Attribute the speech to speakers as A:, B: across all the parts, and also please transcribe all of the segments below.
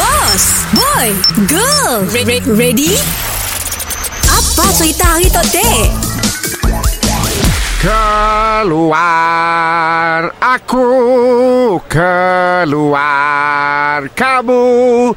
A: Boss, boy, girl, re- re- ready? Apa cerita hari tu, dek?
B: Keluar Aku keluar Kamu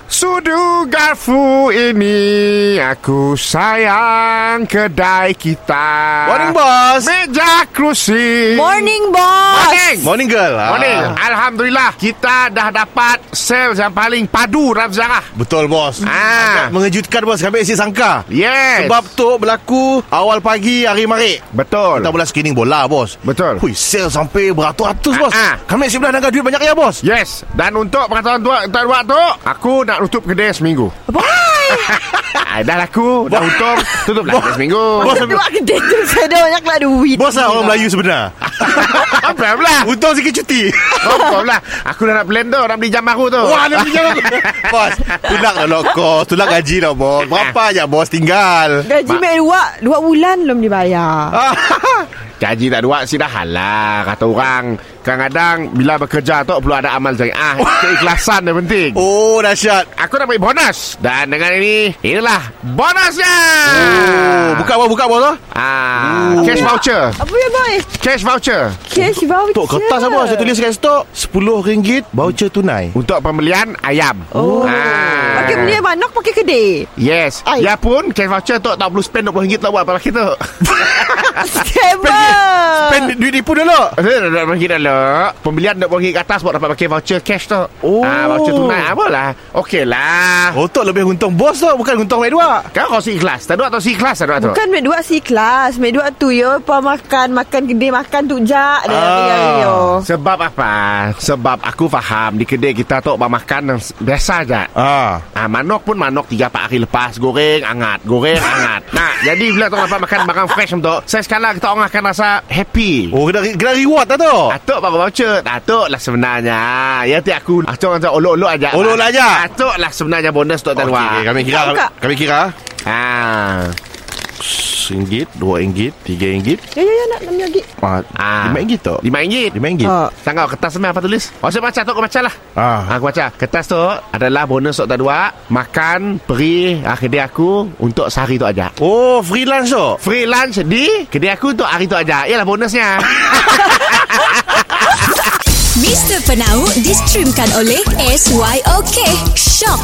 B: Sudu garfu ini Aku sayang kedai kita
C: Morning, boss.
B: Meja kerusi
D: Morning, boss.
B: Morning
C: Morning, girl. Ah.
B: Morning Alhamdulillah Kita dah dapat Sales yang paling padu dalam sejarah
C: Betul, bos.
B: Ah.
C: Agak Mengejutkan, bos. Kami asyik sangka.
B: Yes
C: Sebab tu berlaku awal pagi hari marik.
B: Betul
C: Kita mula screening bola, bos.
B: Betul.
C: Hui, sale sampai beratus-ratus, bos.
B: Ah, ah.
C: Kami asyik belah duit banyak ya, bos.
B: Yes Dan untuk perkataan tua Tuan buat tu Aku nak tutup kedai seminggu Ah, Dah laku. Dah untung Tutup lah seminggu.
C: Bos,
D: Dua kedai tu Saya ada banyak lah duit.
C: Bos lah orang Melayu sebenar.
B: Apa lah.
C: Untung sikit cuti.
B: Apa lah. Aku dah nak plan tu. Nak beli jam baru tu.
C: Wah, ada pinjam aku. Bos, tulak lah kos. Tulak gaji lah, bos. Berapa aja, bos, tinggal.
D: Gaji mek dua Dua bulan belum dibayar.
C: Ah,
B: Gaji tak dua Si dah halal Kata orang. Kadang-kadang Bila bekerja tu Perlu ada amal jariah Keikhlasan yang penting.
C: Oh, dahsyat.
B: Aku nak bagi bonus. Dan dengan ini Inilah Bonusnya
C: Oh, buka bos, buka bos. Ah.
B: ah, Cash voucher.
D: Apa ya boy
B: Cash voucher.
D: Cash voucher.
C: Tok kertas apa? Saya tulis kat stok RM10 voucher tunai.
B: Untuk pembelian ayam.
D: Oh.
B: Ah.
D: Pakai beli manok Pakai kedai?
B: Yes.
D: Ai.
B: Ya pun Cash voucher tu Tak perlu spend RM20 tak buat apa lagi tu.
D: Scammer.
C: Spend duit nipu dulu.
B: RM20 dulu. Pembelian RM20 ke atas Buat dapat pakai voucher cash tu.
C: Oh.
B: ah, Voucher tunai. Apa lah Okey lah.
C: Oh tok lebih untung bos tu Bukan untung baik dua.
B: Kau kau si ikhlas. Tak ada atau si ikhlas Tak ada tu.
D: Bukan mek dua si kelas Mek dua tu yo. Pa makan Makan kedai makan tu jak. Dia
C: Ah.
D: tinggal yo.
B: Sebab apa? Sebab aku faham Di kedai kita tu Buat makan yang biasa je
C: Ah,
B: Ah, manok pun manok 3-4 hari lepas Goreng, hangat Goreng, hangat. Nah, jadi bila tu dapat makan barang fresh tu Saya sekala kita orang akan rasa happy.
C: Oh kena, kena reward lah tu?
B: Atuk apa voucher. Atuk lah sebenarnya. Ya ti aku Atuk macam olok-olok aja.
C: Olok lah aja.
B: Atuk lah sebenarnya bonus tu Tuan
C: Okey,
B: Wak
C: kami kira. Kami kira.
B: Ah,
C: RM1, RM2, RM3
D: Ya ya ya nak Nak lagi.
C: Ah,
B: Ah.
C: RM5 tu
B: RM5
C: RM5
D: Ah.
B: Tanggal kertas semua apa tulis Oh saya baca tu aku baca lah.
C: Ah.
B: Aku baca. Kertas tu adalah bonus untuk dua Makan Peri ah, Kedai aku Untuk sehari tu aja.
C: Oh freelance tu?
B: Free lunch di Kedai aku untuk hari tu aja. Ialah bonusnya.
A: Mr. Penau distreamkan oleh SYOK Shock.